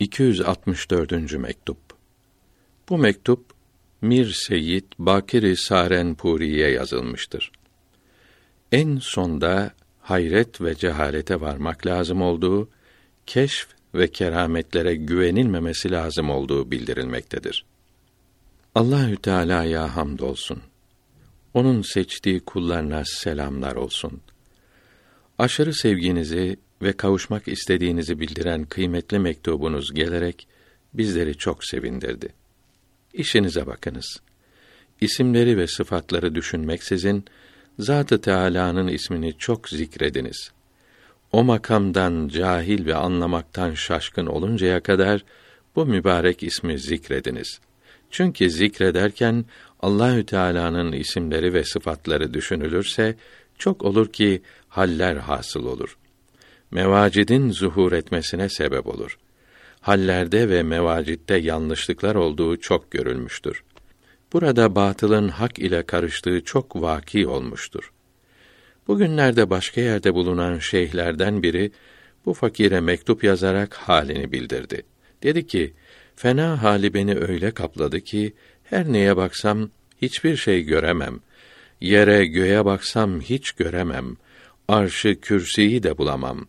264. mektup. Bu mektup Mir Seyyid Bakiri Sarenpuri'ye yazılmıştır. En sonda hayret ve cehalete varmak lazım olduğu, keşf ve kerametlere güvenilmemesi lazım olduğu bildirilmektedir. Allahü Teala'ya hamdolsun. Onun seçtiği kullarına selamlar olsun. Aşırı sevginizi ve kavuşmak istediğinizi bildiren kıymetli mektubunuz gelerek bizleri çok sevindirdi. İşinize bakınız. İsimleri ve sıfatları düşünmeksizin Zat-ı Teâlâ'nın ismini çok zikrediniz. O makamdan cahil ve anlamaktan şaşkın oluncaya kadar bu mübarek ismi zikrediniz. Çünkü zikrederken Allahü Teala'nın isimleri ve sıfatları düşünülürse çok olur ki haller hasıl olur mevacidin zuhur etmesine sebep olur. Hallerde ve mevacitte yanlışlıklar olduğu çok görülmüştür. Burada batılın hak ile karıştığı çok vaki olmuştur. Bugünlerde başka yerde bulunan şeyhlerden biri bu fakire mektup yazarak halini bildirdi. Dedi ki: Fena hali beni öyle kapladı ki her neye baksam hiçbir şey göremem. Yere göğe baksam hiç göremem. Arşı kürsiyi de bulamam.''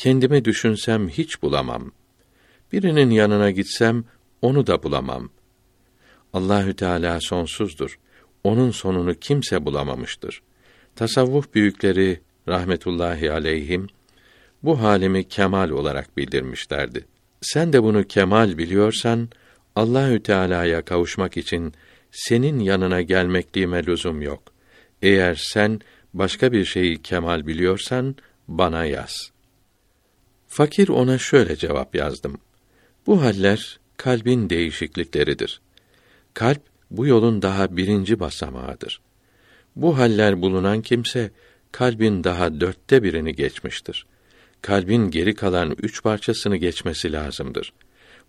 Kendimi düşünsem hiç bulamam. Birinin yanına gitsem onu da bulamam. Allahü Teala sonsuzdur. Onun sonunu kimse bulamamıştır. Tasavvuf büyükleri rahmetullahi aleyhim bu halimi kemal olarak bildirmişlerdi. Sen de bunu kemal biliyorsan Allahü Teala'ya kavuşmak için senin yanına gelmekliğime lüzum yok. Eğer sen başka bir şeyi kemal biliyorsan bana yaz.'' Fakir ona şöyle cevap yazdım. Bu haller kalbin değişiklikleridir. Kalp bu yolun daha birinci basamağıdır. Bu haller bulunan kimse kalbin daha dörtte birini geçmiştir. Kalbin geri kalan üç parçasını geçmesi lazımdır.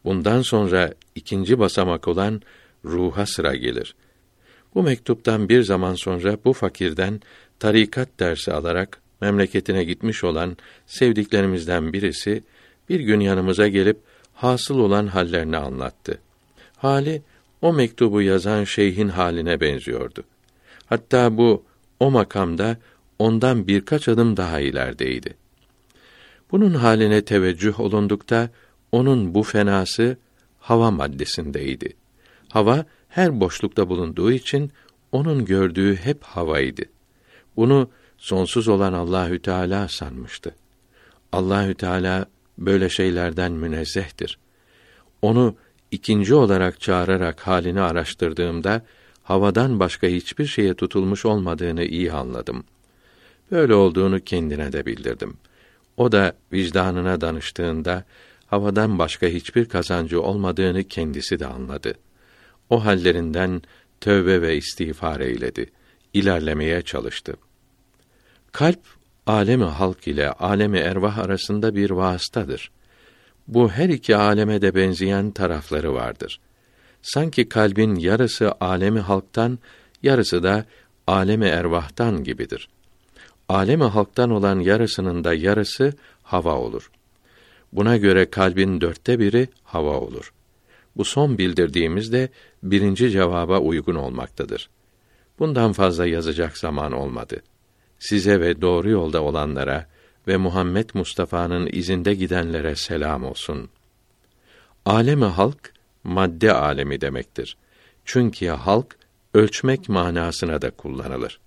Bundan sonra ikinci basamak olan ruha sıra gelir. Bu mektuptan bir zaman sonra bu fakirden tarikat dersi alarak memleketine gitmiş olan sevdiklerimizden birisi bir gün yanımıza gelip hasıl olan hallerini anlattı. Hali o mektubu yazan şeyhin haline benziyordu. Hatta bu o makamda ondan birkaç adım daha ilerideydi. Bunun haline teveccüh olundukta onun bu fenası hava maddesindeydi. Hava her boşlukta bulunduğu için onun gördüğü hep havaydı. Bunu sonsuz olan Allahü Teala sanmıştı. Allahü Teala böyle şeylerden münezzehtir. Onu ikinci olarak çağırarak halini araştırdığımda havadan başka hiçbir şeye tutulmuş olmadığını iyi anladım. Böyle olduğunu kendine de bildirdim. O da vicdanına danıştığında havadan başka hiçbir kazancı olmadığını kendisi de anladı. O hallerinden tövbe ve istiğfar eyledi. İlerlemeye çalıştı. Kalp alemi halk ile alemi ervah arasında bir vasıtadır. Bu her iki aleme de benzeyen tarafları vardır. Sanki kalbin yarısı alemi halktan, yarısı da alemi ervahtan gibidir. Alemi halktan olan yarısının da yarısı hava olur. Buna göre kalbin dörtte biri hava olur. Bu son bildirdiğimiz de birinci cevaba uygun olmaktadır. Bundan fazla yazacak zaman olmadı.'' size ve doğru yolda olanlara ve Muhammed Mustafa'nın izinde gidenlere selam olsun. Alemi halk madde alemi demektir. Çünkü halk ölçmek manasına da kullanılır.